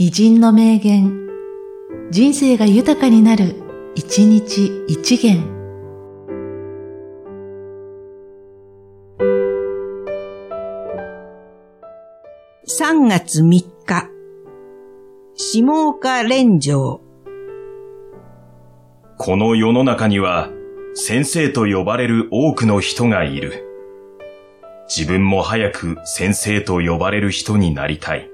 偉人の名言、人生が豊かになる、一日一元。3月3日、下岡連城。この世の中には、先生と呼ばれる多くの人がいる。自分も早く先生と呼ばれる人になりたい。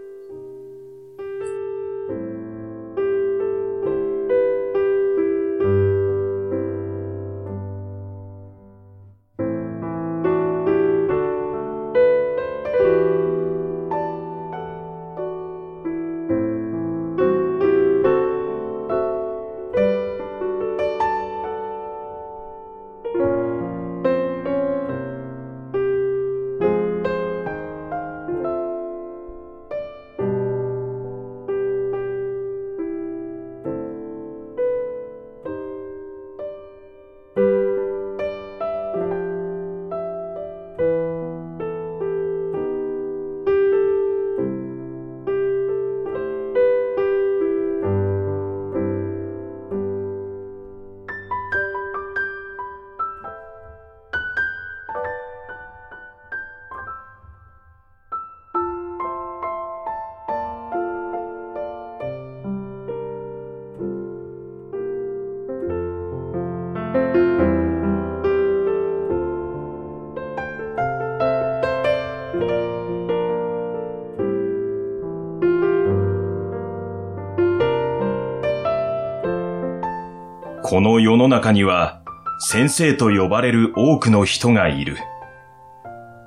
この世の中には、先生と呼ばれる多くの人がいる。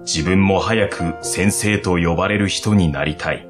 自分も早く先生と呼ばれる人になりたい。